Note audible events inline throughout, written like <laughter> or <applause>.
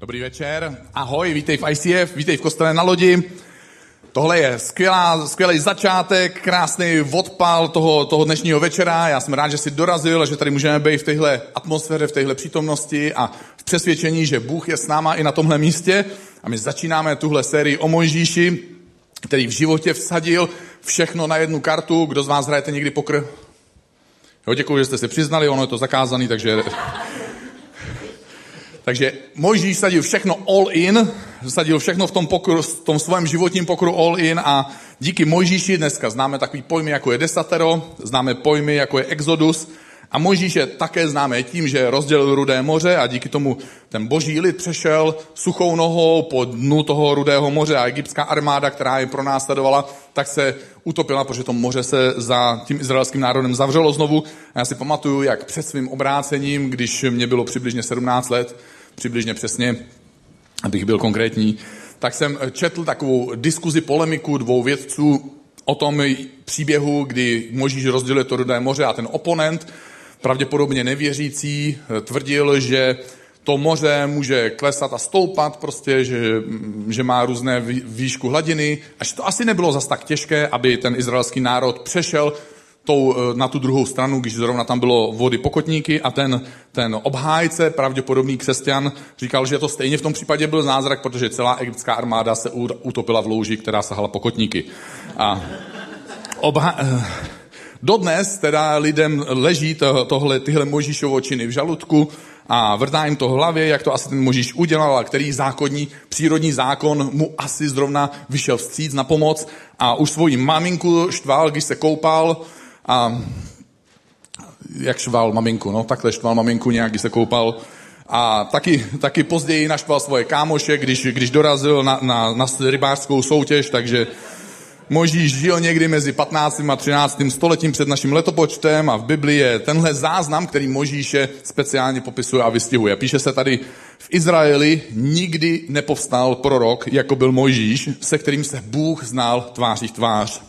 Dobrý večer, ahoj, vítej v ICF, vítej v kostele na lodi. Tohle je skvělá, skvělý začátek, krásný odpal toho, toho dnešního večera. Já jsem rád, že jsi dorazil a že tady můžeme být v téhle atmosféře, v téhle přítomnosti a v přesvědčení, že Bůh je s náma i na tomhle místě. A my začínáme tuhle sérii o Mojžíši, který v životě vsadil všechno na jednu kartu. Kdo z vás hrajete někdy pokr? Jo, děkuji, že jste se přiznali, ono je to zakázaný, takže takže Mojžíš sadil všechno all in, sadil všechno v tom, pokru, v tom svém životním pokru all in a díky Mojžíši dneska známe takový pojmy, jako je desatero, známe pojmy, jako je exodus a Mojžíš je také známé tím, že rozdělil Rudé moře a díky tomu ten boží lid přešel suchou nohou po dnu toho Rudého moře a egyptská armáda, která je pronásledovala, tak se utopila, protože to moře se za tím izraelským národem zavřelo znovu. A já si pamatuju, jak před svým obrácením, když mě bylo přibližně 17 let, přibližně přesně, abych byl konkrétní, tak jsem četl takovou diskuzi, polemiku dvou vědců o tom příběhu, kdy Možíš rozděluje to Rudé moře a ten oponent, pravděpodobně nevěřící, tvrdil, že to moře může klesat a stoupat, prostě, že, že má různé výšku hladiny a že to asi nebylo zas tak těžké, aby ten izraelský národ přešel tou, eh, na tu druhou stranu, když zrovna tam bylo vody pokotníky a ten, ten obhájce, pravděpodobný křesťan, říkal, že to stejně v tom případě byl zázrak, protože celá egyptská armáda se utopila v louži, která sahala pokotníky. A obha... Dodnes teda lidem leží to, tohle, tyhle Možíšovo činy v žaludku a vrtá jim to v hlavě, jak to asi ten Možíš udělal a který zákonní, přírodní zákon mu asi zrovna vyšel vstříc na pomoc a už svoji maminku štval, když se koupal, a jak šval maminku, no takhle štval maminku nějak, když se koupal. A taky, taky později naštval svoje kámoše, když, když dorazil na, na, na rybářskou soutěž, takže Možíš žil někdy mezi 15. a 13. stoletím před naším letopočtem a v Biblii je tenhle záznam, který Možíše speciálně popisuje a vystihuje. Píše se tady, v Izraeli nikdy nepovstal prorok, jako byl Mojžíš, se kterým se Bůh znal tváří v tvář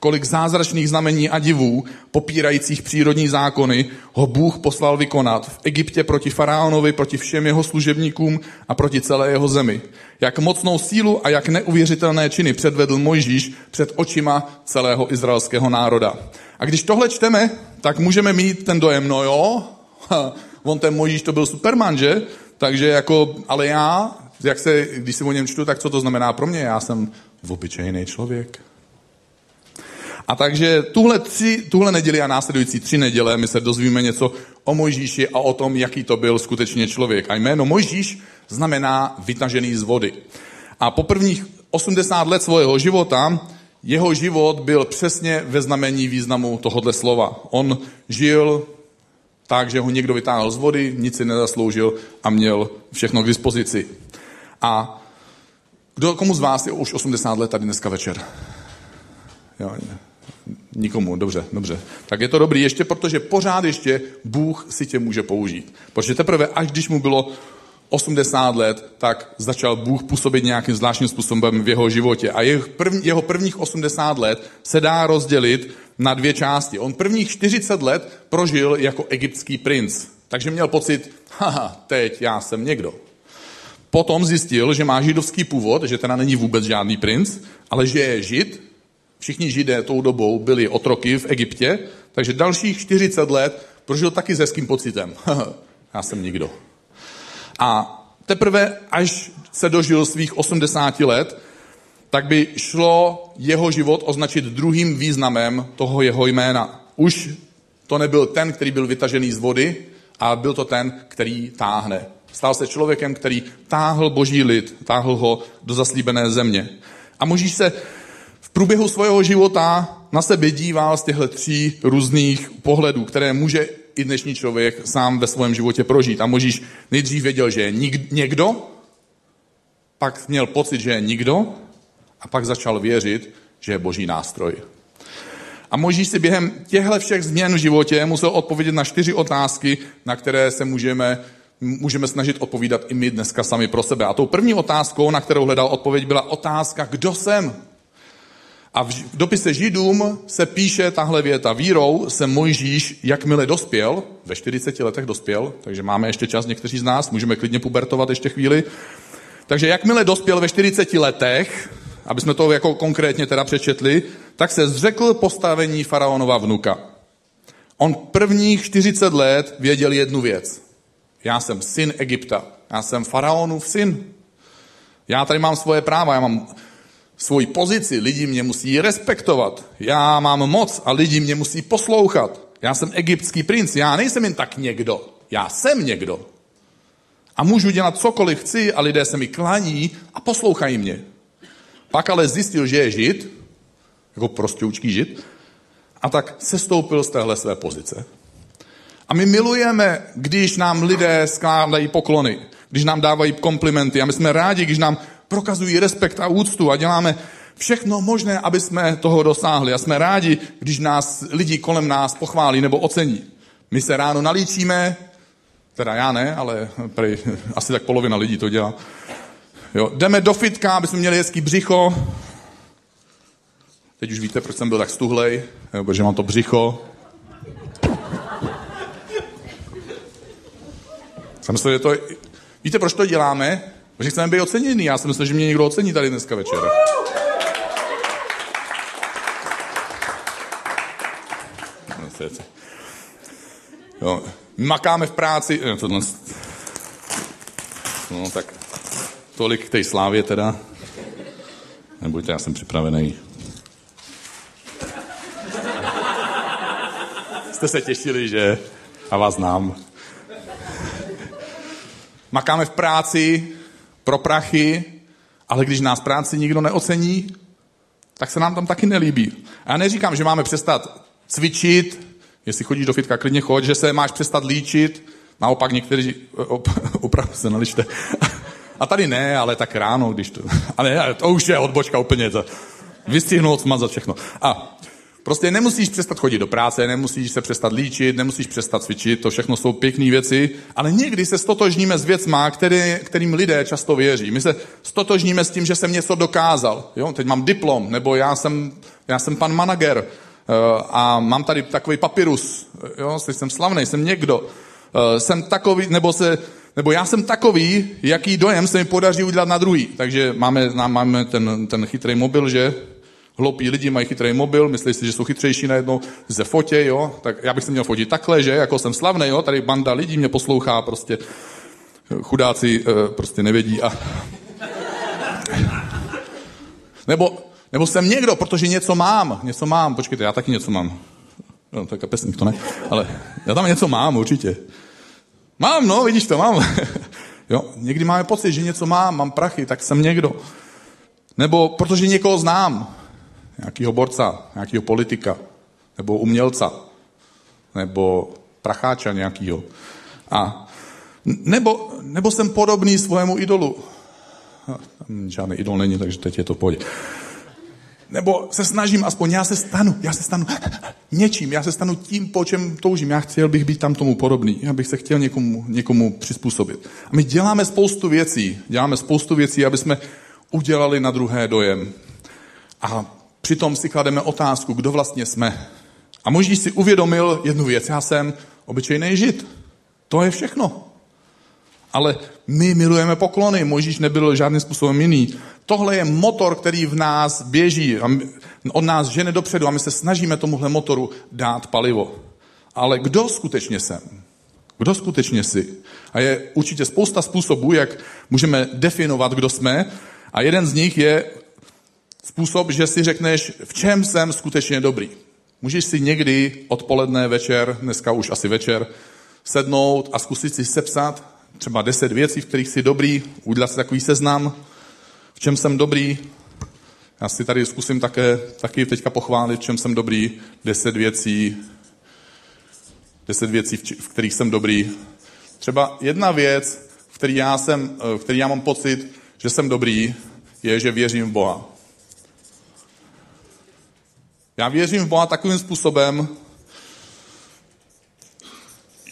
kolik zázračných znamení a divů, popírajících přírodní zákony, ho Bůh poslal vykonat v Egyptě proti faraonovi, proti všem jeho služebníkům a proti celé jeho zemi. Jak mocnou sílu a jak neuvěřitelné činy předvedl Mojžíš před očima celého izraelského národa. A když tohle čteme, tak můžeme mít ten dojem, no jo, on ten Mojžíš to byl superman, že? Takže jako, ale já, jak se, když si o něm čtu, tak co to znamená pro mě? Já jsem obyčejný člověk. A takže tuhle, tři, tuhle neděli a následující tři neděle my se dozvíme něco o Mojžíši a o tom, jaký to byl skutečně člověk. A jméno Mojžíš znamená vytažený z vody. A po prvních 80 let svého života jeho život byl přesně ve znamení významu tohohle slova. On žil tak, že ho někdo vytáhl z vody, nic si nezasloužil a měl všechno k dispozici. A kdo, komu z vás je už 80 let tady dneska večer? Jo, Nikomu, dobře, dobře. Tak je to dobrý ještě, protože pořád ještě Bůh si tě může použít. Protože teprve až když mu bylo 80 let, tak začal Bůh působit nějakým zvláštním způsobem v jeho životě. A jeho, první, jeho prvních 80 let se dá rozdělit na dvě části. On prvních 40 let prožil jako egyptský princ. Takže měl pocit, haha, teď já jsem někdo. Potom zjistil, že má židovský původ, že teda není vůbec žádný princ, ale že je žid Všichni židé tou dobou byli otroky v Egyptě, takže dalších 40 let prožil taky se ským pocitem. <laughs> Já jsem nikdo. A teprve, až se dožil svých 80 let, tak by šlo jeho život označit druhým významem toho jeho jména. Už to nebyl ten, který byl vytažený z vody, ale byl to ten, který táhne. Stal se člověkem, který táhl boží lid, táhl ho do zaslíbené země. A můžeš se průběhu svého života na sebe díval z těchto tří různých pohledů, které může i dnešní člověk sám ve svém životě prožít. A možíš nejdřív věděl, že je někdo, pak měl pocit, že je nikdo a pak začal věřit, že je boží nástroj. A Možíš si během těchto všech změn v životě musel odpovědět na čtyři otázky, na které se můžeme, můžeme snažit odpovídat i my dneska sami pro sebe. A tou první otázkou, na kterou hledal odpověď, byla otázka, kdo jsem? A v dopise Židům se píše tahle věta. Vírou se Mojžíš, jakmile dospěl, ve 40 letech dospěl, takže máme ještě čas někteří z nás, můžeme klidně pubertovat ještě chvíli. Takže jakmile dospěl ve 40 letech, aby jsme to jako konkrétně teda přečetli, tak se zřekl postavení faraonova vnuka. On prvních 40 let věděl jednu věc. Já jsem syn Egypta. Já jsem faraonův syn. Já tady mám svoje práva, já mám svoji pozici, lidi mě musí respektovat. Já mám moc a lidi mě musí poslouchat. Já jsem egyptský princ, já nejsem jen tak někdo. Já jsem někdo. A můžu dělat cokoliv chci a lidé se mi klání a poslouchají mě. Pak ale zjistil, že je žid, jako prostoučký žid, a tak se stoupil z téhle své pozice. A my milujeme, když nám lidé skládají poklony, když nám dávají komplimenty a my jsme rádi, když nám prokazují respekt a úctu a děláme všechno možné, aby jsme toho dosáhli. A jsme rádi, když nás lidi kolem nás pochválí nebo ocení. My se ráno nalíčíme, teda já ne, ale prej, asi tak polovina lidí to dělá. Jo, jdeme do fitka, aby jsme měli hezký břicho. Teď už víte, proč jsem byl tak stuhlej, protože mám to břicho. Jsem myslel, že to... Víte, proč to děláme? Protože chceme být oceněný. Já jsem myslel, že mě někdo ocení tady dneska večer. Jo, makáme v práci. Jo, tohle... No tak tolik k té slávě teda. Nebojte, já jsem připravený. Jste se těšili, že? A vás znám. Makáme v práci, pro prachy, ale když nás práci nikdo neocení, tak se nám tam taky nelíbí. A já neříkám, že máme přestat cvičit, jestli chodíš do fitka, klidně choď, že se máš přestat líčit, naopak někteří, op, <laughs> opravdu se neličte. A tady ne, ale tak ráno, když to... <laughs> Ale to už je odbočka úplně, to vystihnout, smazat všechno. A Prostě nemusíš přestat chodit do práce, nemusíš se přestat líčit, nemusíš přestat cvičit, to všechno jsou pěkné věci, ale někdy se stotožníme s věcma, který, kterým lidé často věří. My se stotožníme s tím, že jsem něco dokázal. Jo? Teď mám diplom, nebo já jsem, já jsem pan manager eh, a mám tady takový papirus. Jo? Jsem slavný, jsem někdo. Eh, jsem takový, nebo se, nebo já jsem takový, jaký dojem se mi podaří udělat na druhý. Takže máme, máme ten, ten chytrý mobil, že Hloupí lidi mají chytrý mobil, myslí si, že jsou chytřejší najednou, ze fotě, jo, tak já bych se měl fotit takhle, že, jako jsem slavný, jo, tady banda lidí mě poslouchá, prostě chudáci eh, prostě nevědí a... Nebo, nebo jsem někdo, protože něco mám, něco mám, počkejte, já taky něco mám. No, tak kapesník to ne, ale já tam něco mám určitě. Mám, no, vidíš to, mám. <laughs> jo, někdy máme pocit, že něco mám, mám prachy, tak jsem někdo. Nebo protože někoho znám, nějakého borca, nějakého politika, nebo umělca, nebo pracháča nějakého. A nebo, nebo jsem podobný svému idolu. Tam žádný idol není, takže teď je to pohodě. Nebo se snažím, aspoň já se stanu, já se stanu něčím, já se stanu tím, po čem toužím. Já chtěl bych být tam tomu podobný, já bych se chtěl někomu, někomu přizpůsobit. A my děláme spoustu věcí, děláme spoustu věcí, aby jsme udělali na druhé dojem. A Přitom si klademe otázku, kdo vlastně jsme. A možná si uvědomil jednu věc, já jsem obyčejný žid. To je všechno. Ale my milujeme poklony, Možíš nebyl žádným způsobem jiný. Tohle je motor, který v nás běží, a od nás žene dopředu a my se snažíme tomuhle motoru dát palivo. Ale kdo skutečně jsem? Kdo skutečně jsi? A je určitě spousta způsobů, jak můžeme definovat, kdo jsme. A jeden z nich je způsob, že si řekneš, v čem jsem skutečně dobrý. Můžeš si někdy odpoledne, večer, dneska už asi večer, sednout a zkusit si sepsat třeba deset věcí, v kterých jsi dobrý, udělat si takový seznam, v čem jsem dobrý. Já si tady zkusím také, taky teďka pochválit, v čem jsem dobrý, deset věcí, deset věcí, v kterých jsem dobrý. Třeba jedna věc, v který já, jsem, v který já mám pocit, že jsem dobrý, je, že věřím v Boha. Já věřím v Boha takovým způsobem,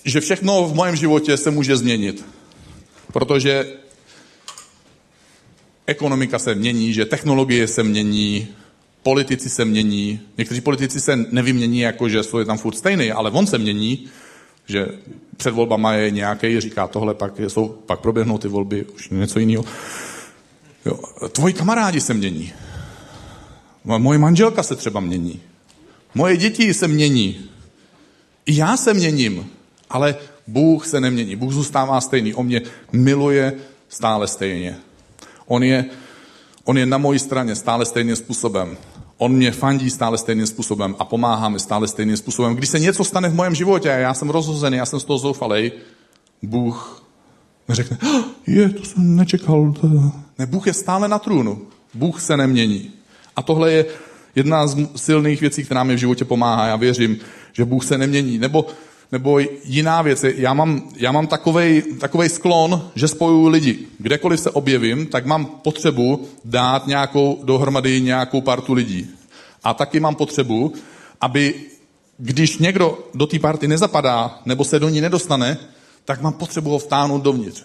že všechno v mém životě se může změnit. Protože ekonomika se mění, že technologie se mění, politici se mění, někteří politici se nevymění jako, že jsou tam furt stejný, ale on se mění, že před volbama je nějaký, říká tohle, pak, jsou, pak proběhnou ty volby, už něco jiného. Jo. Tvoji kamarádi se mění. Moje manželka se třeba mění. Moje děti se mění. I já se měním, ale Bůh se nemění. Bůh zůstává stejný. On mě miluje stále stejně. On je, on je na mojí straně stále stejným způsobem. On mě fandí stále stejným způsobem a pomáhá mi stále stejným způsobem. Když se něco stane v mém životě a já jsem rozhozený, já jsem z toho zoufalej, Bůh neřekne, oh, je, to jsem nečekal. Ne, Bůh je stále na trůnu. Bůh se nemění. A tohle je jedna z silných věcí, která mi v životě pomáhá. Já věřím, že Bůh se nemění. Nebo, nebo jiná věc, já mám, já mám takovej, takovej sklon, že spojuju lidi. Kdekoliv se objevím, tak mám potřebu dát nějakou, dohromady nějakou partu lidí. A taky mám potřebu, aby když někdo do té party nezapadá, nebo se do ní nedostane, tak mám potřebu ho vtáhnout dovnitř.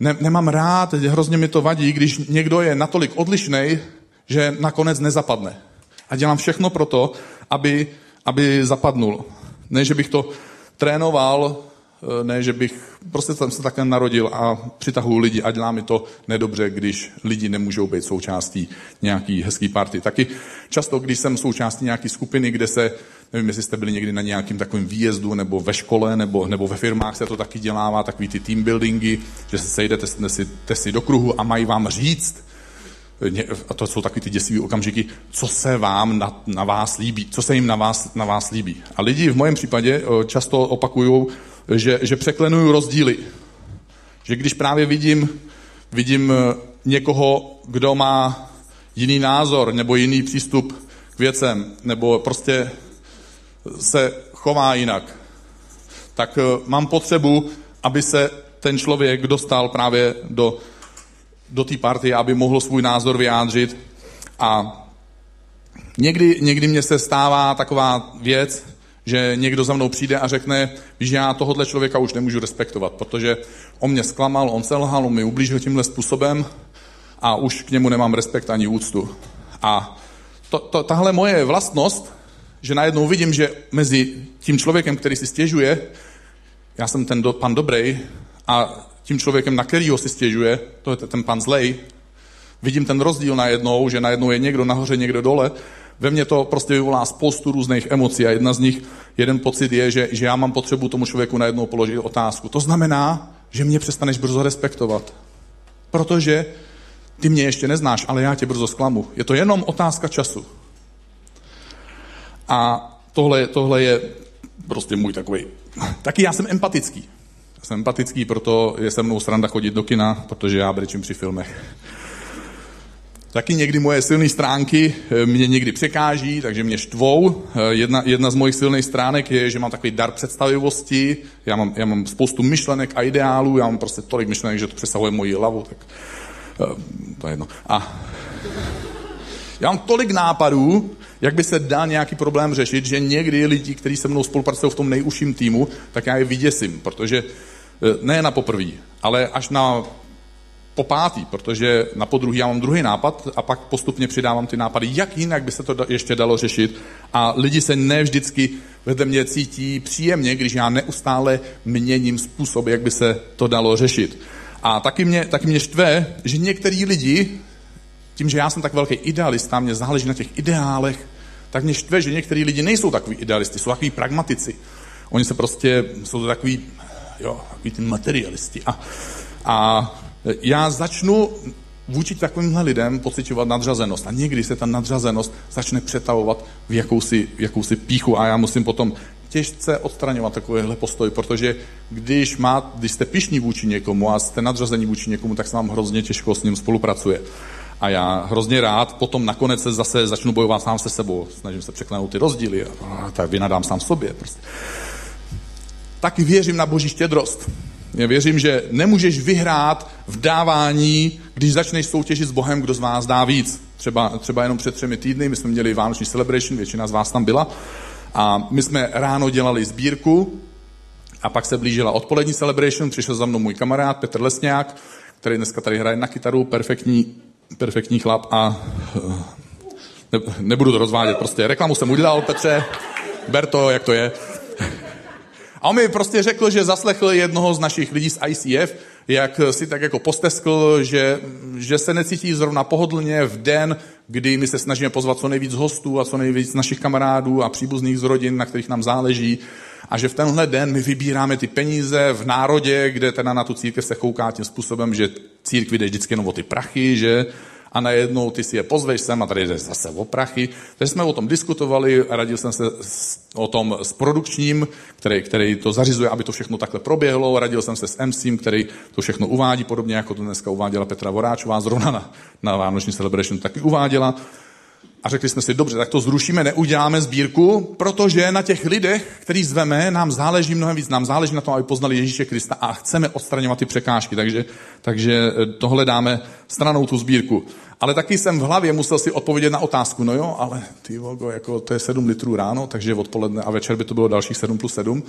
Ne, nemám rád, hrozně mi to vadí, když někdo je natolik odlišný, že nakonec nezapadne. A dělám všechno pro to, aby, aby zapadnul. Ne, že bych to trénoval, eh, ne, že bych, prostě jsem se takhle narodil a přitahuji lidi a dělá mi to nedobře, když lidi nemůžou být součástí nějaký hezký party. Taky často, když jsem součástí nějaké skupiny, kde se, nevím, jestli jste byli někdy na nějakým takovým výjezdu, nebo ve škole, nebo, nebo ve firmách se to taky dělává, takový ty team buildingy, že se sejdete si, si do kruhu a mají vám říct, a to jsou takový ty děsivé okamžiky, co se vám na, na vás líbí, co se jim na vás, na vás líbí. A lidi v mém případě často opakují, že, že překlenuju rozdíly. Že když právě vidím, vidím e, někoho, kdo má jiný názor nebo jiný přístup k věcem, nebo prostě se chová jinak, tak e, mám potřebu, aby se ten člověk dostal právě do do té party, aby mohl svůj názor vyjádřit. A někdy, někdy mě se stává taková věc, že někdo za mnou přijde a řekne, že já tohohle člověka už nemůžu respektovat, protože on mě zklamal, on selhal, on mi ublížil tímhle způsobem a už k němu nemám respekt ani úctu. A to, to, tahle moje vlastnost, že najednou vidím, že mezi tím člověkem, který si stěžuje, já jsem ten do, pan dobrý a tím člověkem, na kterýho si stěžuje, to je ten pan zlej, vidím ten rozdíl najednou, že najednou je někdo nahoře, někdo dole, ve mně to prostě vyvolá spoustu různých emocí a jedna z nich, jeden pocit je, že, že já mám potřebu tomu člověku najednou položit otázku. To znamená, že mě přestaneš brzo respektovat. Protože ty mě ještě neznáš, ale já tě brzo zklamu. Je to jenom otázka času. A tohle, tohle je prostě můj takový. <laughs> Taky já jsem empatický. Jsem empatický, proto je se mnou sranda chodit do kina, protože já brečím při filmech. Taky někdy moje silné stránky eh, mě někdy překáží, takže mě štvou. Eh, jedna, jedna z mojich silných stránek je, že mám takový dar představivosti. Já mám, já mám spoustu myšlenek a ideálů, já mám prostě tolik myšlenek, že to přesahuje moji hlavu, tak eh, to je jedno. A já mám tolik nápadů, jak by se dal nějaký problém řešit, že někdy lidi, kteří se mnou spolupracují v tom nejužším týmu, tak já je vyděsím, protože ne na poprvý, ale až na po pátý, protože na podruhý já mám druhý nápad a pak postupně přidávám ty nápady, jak jinak by se to ještě dalo řešit. A lidi se ne vždycky vedle mě cítí příjemně, když já neustále měním způsob, jak by se to dalo řešit. A taky mě, taky mě štve, že některý lidi, tím, že já jsem tak velký idealista, mě záleží na těch ideálech, tak mě štve, že některý lidi nejsou takový idealisti, jsou takový pragmatici. Oni se prostě, jsou to takový jo, takový ty materialisti. A, a já začnu vůči takovýmhle lidem pocitovat nadřazenost. A někdy se ta nadřazenost začne přetavovat v jakousi, v jakousi píchu a já musím potom těžce odstraňovat takovýhle postoj, protože když, má, když jste pišní vůči někomu a jste nadřazení vůči někomu, tak se vám hrozně těžko s ním spolupracuje. A já hrozně rád potom nakonec se zase začnu bojovat sám se sebou. Snažím se překlenout ty rozdíly a, a tak vynadám sám sobě. Prostě taky věřím na boží štědrost. Já věřím, že nemůžeš vyhrát v dávání, když začneš soutěžit s Bohem, kdo z vás dá víc. Třeba, třeba jenom před třemi týdny, my jsme měli Vánoční celebration, většina z vás tam byla, a my jsme ráno dělali sbírku a pak se blížila odpolední celebration, přišel za mnou můj kamarád Petr Lesňák, který dneska tady hraje na kytaru, perfektní, perfektní chlap a Ne, nebudu to rozvádět, prostě reklamu jsem udělal, Petře, ber to, jak to je. A on mi prostě řekl, že zaslechl jednoho z našich lidí z ICF, jak si tak jako posteskl, že, že se necítí zrovna pohodlně v den, kdy my se snažíme pozvat co nejvíc hostů a co nejvíc našich kamarádů a příbuzných z rodin, na kterých nám záleží. A že v tenhle den my vybíráme ty peníze v národě, kde teda na tu církev se kouká tím způsobem, že církvi jde vždycky jenom o ty prachy, že a najednou ty si je pozveš sem a tady jde zase o prachy. Takže jsme o tom diskutovali, radil jsem se o tom s produkčním, který, který to zařizuje, aby to všechno takhle proběhlo, radil jsem se s MC, který to všechno uvádí, podobně jako to dneska uváděla Petra Voráčová, zrovna na, na Vánoční Celebration taky uváděla. A řekli jsme si, dobře, tak to zrušíme, neuděláme sbírku, protože na těch lidech, který zveme, nám záleží mnohem víc. Nám záleží na tom, aby poznali Ježíše Krista a chceme odstraňovat ty překážky. Takže, takže eh, tohle dáme stranou tu sbírku. Ale taky jsem v hlavě musel si odpovědět na otázku, no jo, ale ty vogo, jako to je 7 litrů ráno, takže odpoledne a večer by to bylo dalších 7 plus 7.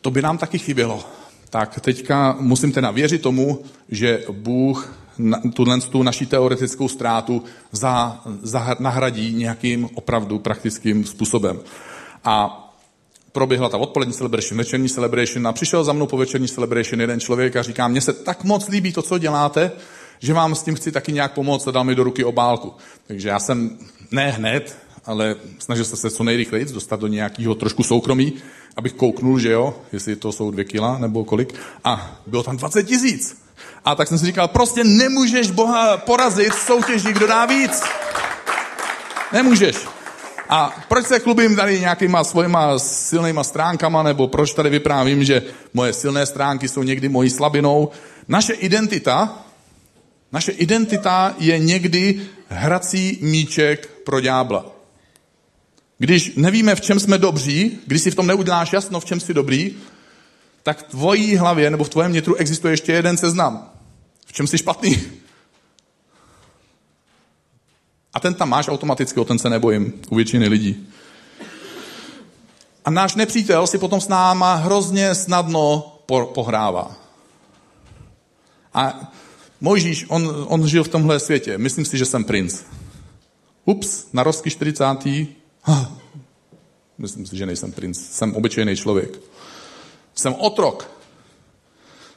To by nám taky chybělo. Tak teďka musím teda věřit tomu, že Bůh tuhle tu naší teoretickou ztrátu za, za, nahradí nějakým opravdu praktickým způsobem. A proběhla ta odpolední celebration, večerní celebration a přišel za mnou po večerní celebration jeden člověk a říká, mně se tak moc líbí to, co děláte, že vám s tím chci taky nějak pomoct a dal mi do ruky obálku. Takže já jsem ne hned, ale snažil jsem se co nejrychleji dostat do nějakého trošku soukromí, abych kouknul, že jo, jestli to jsou dvě kila nebo kolik. A bylo tam 20 tisíc. A tak jsem si říkal, prostě nemůžeš Boha porazit v soutěži, kdo dá víc. Nemůžeš. A proč se chlubím tady nějakýma svojima silnýma stránkama, nebo proč tady vyprávím, že moje silné stránky jsou někdy mojí slabinou? Naše identita, naše identita je někdy hrací míček pro ďábla. Když nevíme, v čem jsme dobří, když si v tom neuděláš jasno, v čem jsi dobrý, tak v tvojí hlavě nebo v tvém nitru existuje ještě jeden seznam. V čem jsi špatný? A ten tam máš automaticky, o ten se nebojím u většiny lidí. A náš nepřítel si potom s náma hrozně snadno pohrává. A Mojžíš, on, on žil v tomhle světě. Myslím si, že jsem princ. Ups, na rozky 40. Ha, myslím si, že nejsem princ. Jsem obyčejný člověk. Jsem otrok.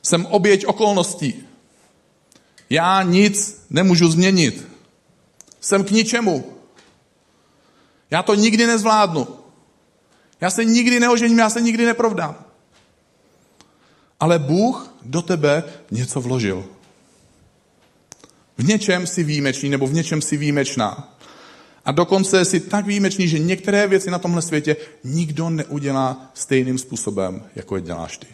Jsem oběť okolností. Já nic nemůžu změnit. Jsem k ničemu. Já to nikdy nezvládnu. Já se nikdy neožením, já se nikdy neprovdám. Ale Bůh do tebe něco vložil. V něčem si výjimečný, nebo v něčem si výjimečná. A dokonce si tak výjimečný, že některé věci na tomhle světě nikdo neudělá stejným způsobem, jako je děláš ty.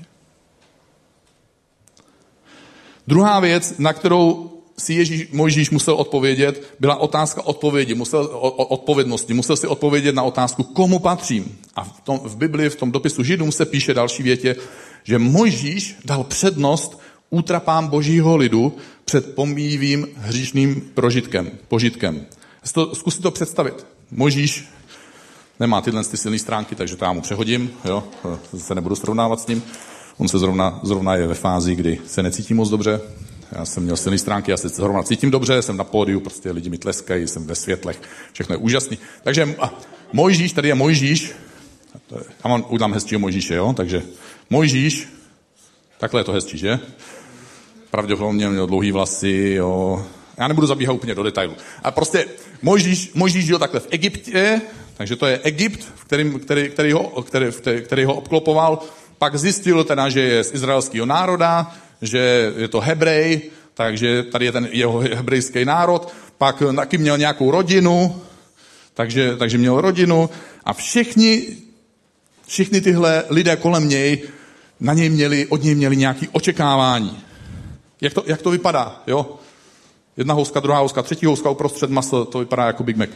Druhá věc, na kterou si Ježíš, Mojžíš musel odpovědět, byla otázka odpovědi, musel, o, odpovědnosti. Musel si odpovědět na otázku, komu patřím. A v, tom, v Biblii, v tom dopisu Židům se píše další větě, že Mojžíš dal přednost útrapám božího lidu před pomíjivým hříšným prožitkem, požitkem. Zkusit to představit. Možíš nemá tyhle ty silné stránky, takže to já mu přehodím, jo, se nebudu srovnávat s ním. On se zrovna, zrovna je ve fázi, kdy se necítí moc dobře. Já jsem měl silné stránky, já se zrovna cítím dobře, jsem na pódiu, prostě lidi mi tleskají, jsem ve světlech, všechno je úžasný. Takže Mojžíš, tady je Mojžíš, já mám, udělám hezčího Mojžíše, jo, takže Mojžíš, takhle je to hezčí, že? Pravděpodobně měl dlouhý vlasy, jo, já nebudu zabíhat úplně do detailu. A prostě Mojžíš, Mojžíš žil takhle v Egyptě, takže to je Egypt, který, který, který, ho, který, který ho obklopoval. Pak zjistil teda, že je z izraelského národa, že je to Hebrej, takže tady je ten jeho hebrejský národ. Pak taky měl nějakou rodinu, takže, takže měl rodinu a všichni, všichni tyhle lidé kolem něj na něj měli, od něj měli nějaké očekávání. Jak to, jak to vypadá, jo? Jedna houska, druhá houska, třetí houska, uprostřed maso, to vypadá jako Big Mac.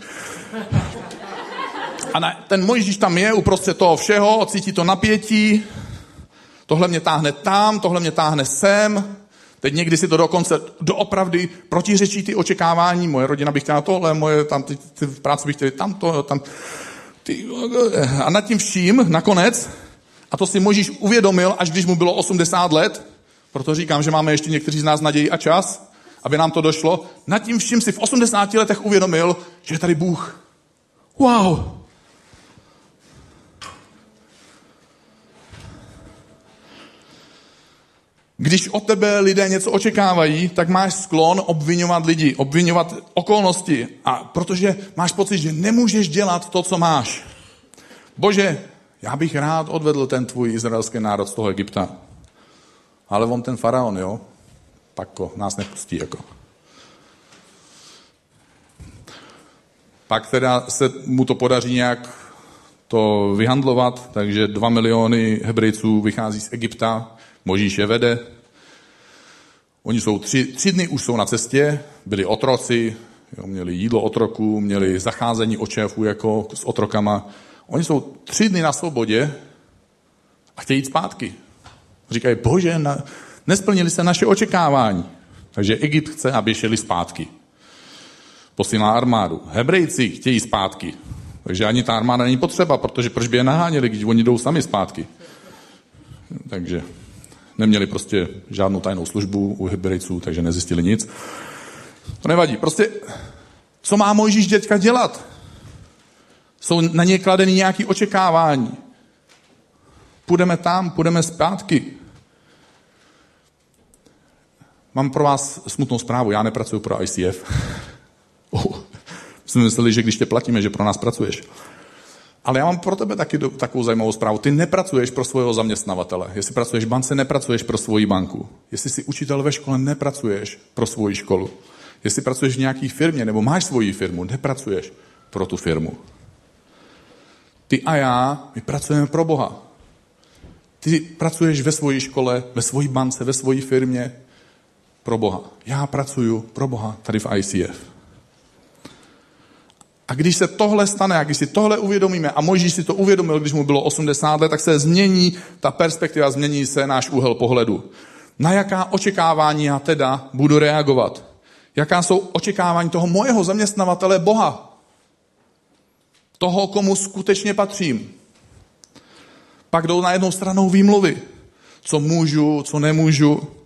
A ne, ten Mojžíš tam je uprostřed toho všeho, cítí to napětí, tohle mě táhne tam, tohle mě táhne sem, teď někdy si to dokonce doopravdy protiřečí ty očekávání, moje rodina by chtěla tohle, moje tam ty, ty v práci by chtěli tamto, tam, ty, a nad tím vším nakonec, a to si Možíš uvědomil, až když mu bylo 80 let, proto říkám, že máme ještě někteří z nás naději a čas, aby nám to došlo, nad tím vším si v 80 letech uvědomil, že je tady Bůh. Wow! Když od tebe lidé něco očekávají, tak máš sklon obvinovat lidi, obvinovat okolnosti. A protože máš pocit, že nemůžeš dělat to, co máš. Bože, já bych rád odvedl ten tvůj izraelský národ z toho Egypta. Ale on ten faraon, jo, tak nás nepustí. Jako. Pak teda se mu to podaří nějak to vyhandlovat, takže dva miliony Hebrejců vychází z Egypta, Možíš je vede. Oni jsou tři, tři dny už jsou na cestě, byli otroci, jo, měli jídlo otroků, měli zacházení očefů jako s otrokama. Oni jsou tři dny na svobodě a chtějí jít zpátky. Říkají, bože, na, nesplnili se naše očekávání. Takže Egypt chce, aby šeli zpátky. Posílá armádu. Hebrejci chtějí zpátky. Takže ani ta armáda není potřeba, protože proč by je naháněli, když oni jdou sami zpátky. Takže neměli prostě žádnou tajnou službu u Hebrejců, takže nezjistili nic. To nevadí. Prostě, co má Mojžíš dětka dělat? Jsou na ně kladeny nějaké očekávání. Půjdeme tam, půjdeme zpátky. Mám pro vás smutnou zprávu, já nepracuji pro ICF. <laughs> Oh, jsme mysleli, že když tě platíme, že pro nás pracuješ. Ale já mám pro tebe taky do, takovou zajímavou zprávu. Ty nepracuješ pro svého zaměstnavatele. Jestli pracuješ v bance, nepracuješ pro svoji banku. Jestli jsi učitel ve škole, nepracuješ pro svoji školu. Jestli pracuješ v nějaké firmě nebo máš svoji firmu, nepracuješ pro tu firmu. Ty a já, my pracujeme pro Boha. Ty pracuješ ve své škole, ve své bance, ve své firmě pro Boha. Já pracuju pro Boha tady v ICF. A když se tohle stane, a když si tohle uvědomíme, a Mojžíš si to uvědomil, když mu bylo 80 let, tak se změní ta perspektiva, změní se náš úhel pohledu. Na jaká očekávání já teda budu reagovat? Jaká jsou očekávání toho mojeho zaměstnavatele Boha? Toho, komu skutečně patřím. Pak jdou na jednou stranou výmluvy. Co můžu, co nemůžu.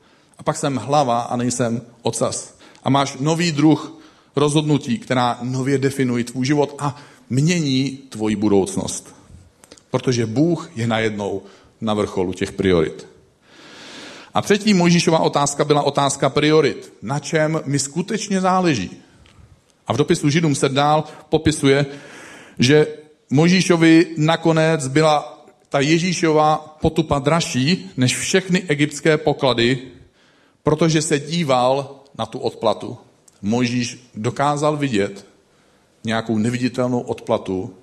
A pak jsem hlava a nejsem ocas. A máš nový druh rozhodnutí, která nově definují tvůj život a mění tvoji budoucnost. Protože Bůh je najednou na vrcholu těch priorit. A třetí Mojžíšová otázka byla otázka priorit. Na čem mi skutečně záleží? A v dopisu Židům se dál popisuje, že Mojžíšovi nakonec byla ta Ježíšova potupa dražší než všechny egyptské poklady, protože se díval na tu odplatu. Mojžíš dokázal vidět nějakou neviditelnou odplatu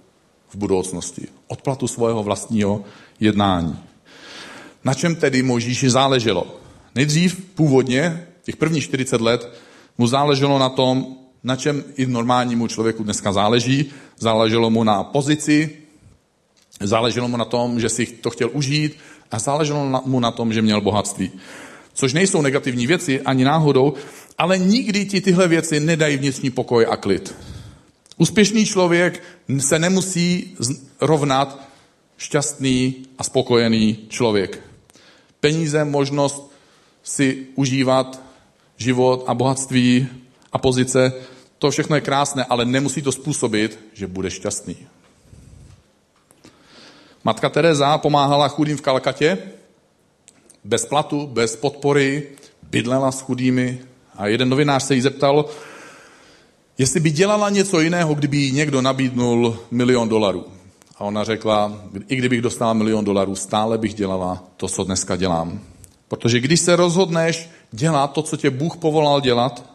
v budoucnosti. Odplatu svého vlastního jednání. Na čem tedy Mojžíši záleželo? Nejdřív původně, těch prvních 40 let, mu záleželo na tom, na čem i normálnímu člověku dneska záleží. Záleželo mu na pozici, záleželo mu na tom, že si to chtěl užít a záleželo mu na tom, že měl bohatství. Což nejsou negativní věci ani náhodou, ale nikdy ti tyhle věci nedají vnitřní pokoj a klid. Úspěšný člověk se nemusí rovnat šťastný a spokojený člověk. Peníze, možnost si užívat život a bohatství a pozice, to všechno je krásné, ale nemusí to způsobit, že bude šťastný. Matka Teresa pomáhala chudým v Kalkatě, bez platu, bez podpory, bydlela s chudými, a jeden novinář se jí zeptal, jestli by dělala něco jiného, kdyby jí někdo nabídnul milion dolarů. A ona řekla, i kdybych dostala milion dolarů, stále bych dělala to, co dneska dělám. Protože když se rozhodneš dělat to, co tě Bůh povolal dělat,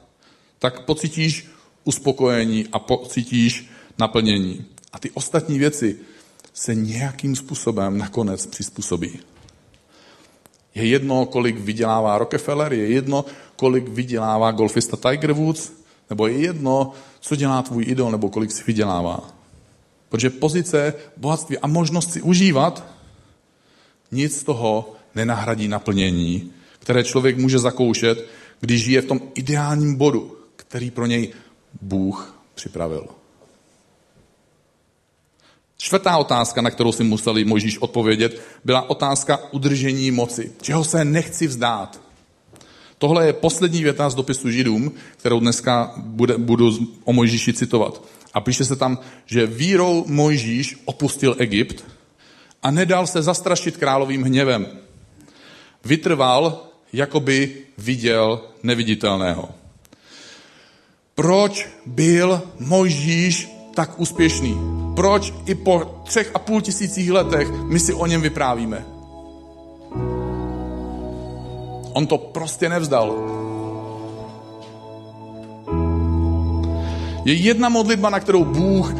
tak pocítíš uspokojení a pocítíš naplnění. A ty ostatní věci se nějakým způsobem nakonec přizpůsobí. Je jedno, kolik vydělává Rockefeller, je jedno, kolik vydělává golfista Tiger Woods, nebo je jedno, co dělá tvůj idol, nebo kolik si vydělává. Protože pozice, bohatství a možnost si užívat, nic z toho nenahradí naplnění, které člověk může zakoušet, když žije v tom ideálním bodu, který pro něj Bůh připravil. Čtvrtá otázka, na kterou si museli Možíš odpovědět, byla otázka udržení moci. Čeho se nechci vzdát? Tohle je poslední věta z dopisu Židům, kterou dneska bude, budu o Mojžíši citovat. A píše se tam, že vírou Mojžíš opustil Egypt a nedal se zastrašit královým hněvem. Vytrval, jako by viděl neviditelného. Proč byl Mojžíš tak úspěšný? Proč i po třech a půl tisících letech my si o něm vyprávíme? On to prostě nevzdal. Je jedna modlitba, na kterou Bůh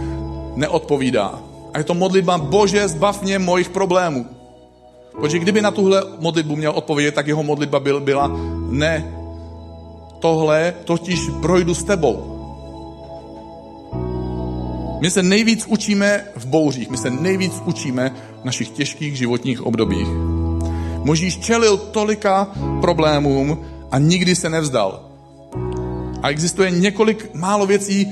neodpovídá. A je to modlitba, bože, zbav mě mojich problémů. Protože kdyby na tuhle modlitbu měl odpovědět, tak jeho modlitba byl, byla, ne, tohle totiž projdu s tebou. My se nejvíc učíme v bouřích, my se nejvíc učíme v našich těžkých životních obdobích. Možíš čelil tolika problémům a nikdy se nevzdal. A existuje několik málo věcí,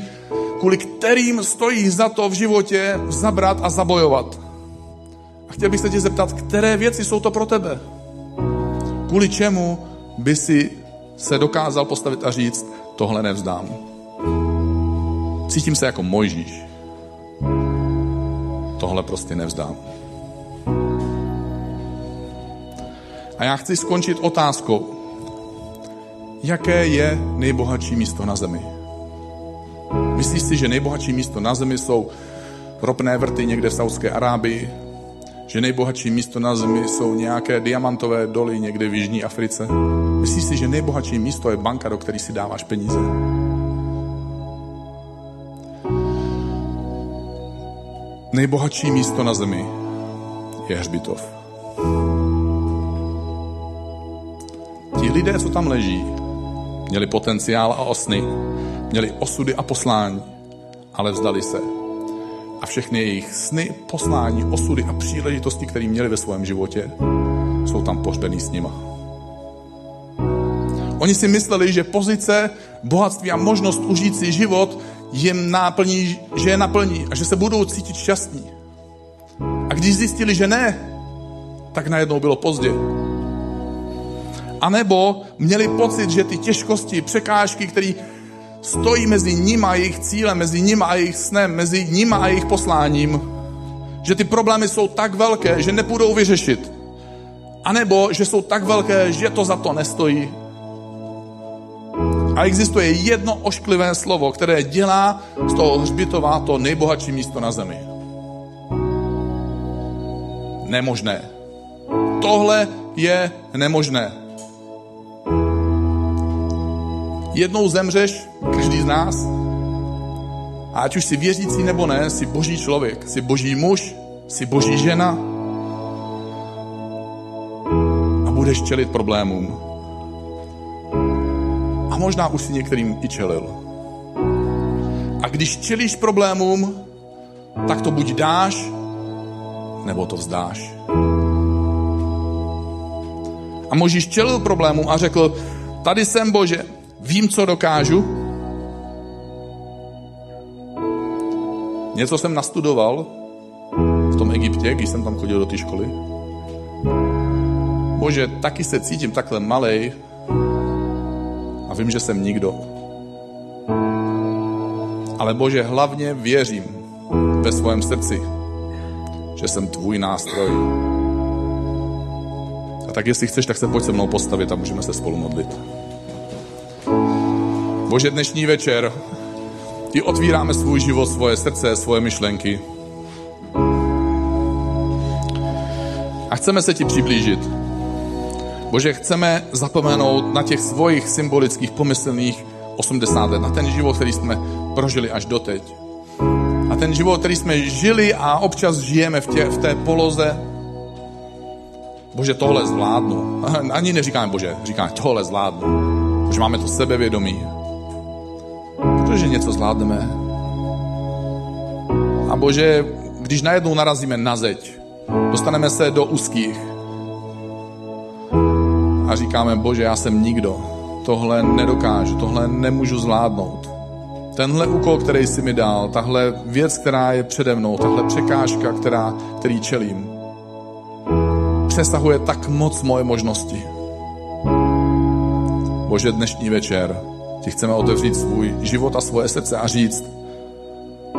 kvůli kterým stojí za to v životě zabrat a zabojovat. A chtěl bych se tě zeptat, které věci jsou to pro tebe? Kvůli čemu by si se dokázal postavit a říct, tohle nevzdám. Cítím se jako Mojžíš. Tohle prostě nevzdám. A já chci skončit otázkou, jaké je nejbohatší místo na zemi? Myslíš si, že nejbohatší místo na zemi jsou ropné vrty někde v Saudské Arábii? Že nejbohatší místo na zemi jsou nějaké diamantové doly někde v Jižní Africe? Myslíš si, že nejbohatší místo je banka, do které si dáváš peníze? Nejbohatší místo na zemi je hřbitov. Ti lidé, co tam leží, měli potenciál a osny, měli osudy a poslání, ale vzdali se. A všechny jejich sny, poslání, osudy a příležitosti, které měli ve svém životě, jsou tam pohřbený s nima. Oni si mysleli, že pozice, bohatství a možnost užít si život jim náplní, že je naplní a že se budou cítit šťastní. A když zjistili, že ne, tak najednou bylo pozdě. A nebo měli pocit, že ty těžkosti, překážky, které stojí mezi nima a jejich cílem, mezi nima a jejich snem, mezi nima a jejich posláním, že ty problémy jsou tak velké, že nepůjdou vyřešit. A nebo, že jsou tak velké, že to za to nestojí. A existuje jedno ošklivé slovo, které dělá z toho hřbitova to nejbohatší místo na zemi. Nemožné. Tohle je nemožné. Jednou zemřeš, každý z nás, a ať už si věřící nebo ne, jsi boží člověk, jsi boží muž, jsi boží žena a budeš čelit problémům. Možná už si některým i čelil. A když čelíš problémům, tak to buď dáš, nebo to vzdáš. A Možíš čelil problémům a řekl, tady jsem Bože, vím, co dokážu. Něco jsem nastudoval v tom Egyptě, když jsem tam chodil do té školy. Bože, taky se cítím takhle malej a vím, že jsem nikdo. Ale Bože, hlavně věřím ve svém srdci, že jsem tvůj nástroj. A tak jestli chceš, tak se pojď se mnou postavit a můžeme se spolu modlit. Bože, dnešní večer ti otvíráme svůj život, svoje srdce, svoje myšlenky. A chceme se ti přiblížit. Bože, chceme zapomenout na těch svojich symbolických pomyslných 80 let, na ten život, který jsme prožili až doteď. A ten život, který jsme žili a občas žijeme v, tě, v té poloze, Bože, tohle zvládnu. <laughs> Ani neříkáme Bože, říkáme tohle zvládnu. Protože máme to sebevědomí. Protože něco zvládneme. A Bože, když najednou narazíme na zeď, dostaneme se do úzkých a říkáme, Bože, já jsem nikdo. Tohle nedokážu, tohle nemůžu zvládnout. Tenhle úkol, který jsi mi dal, tahle věc, která je přede mnou, tahle překážka, která, který čelím, přesahuje tak moc moje možnosti. Bože, dnešní večer ti chceme otevřít svůj život a svoje srdce a říct,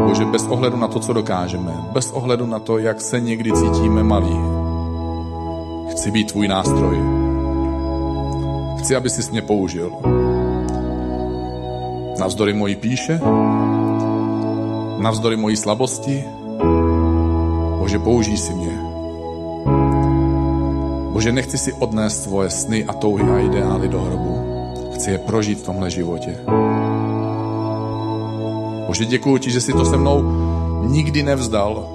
Bože, bez ohledu na to, co dokážeme, bez ohledu na to, jak se někdy cítíme malí, chci být tvůj nástroj. Chci, aby si mě použil. Navzdory mojí píše, navzdory mojí slabosti, Bože, použij si mě. Bože, nechci si odnést svoje sny a touhy a ideály do hrobu. Chci je prožít v tomhle životě. Bože, děkuji ti, že si to se mnou nikdy nevzdal.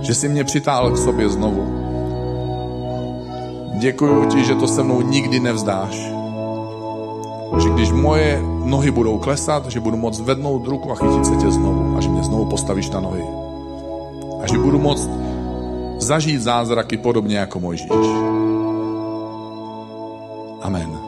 Že jsi mě přitáhl k sobě znovu. Děkuji ti, že to se mnou nikdy nevzdáš. Že když moje nohy budou klesat, že budu moct vednout ruku a chytit se tě znovu a že mě znovu postavíš na nohy. A že budu moct zažít zázraky podobně jako Mojžíš. Amen.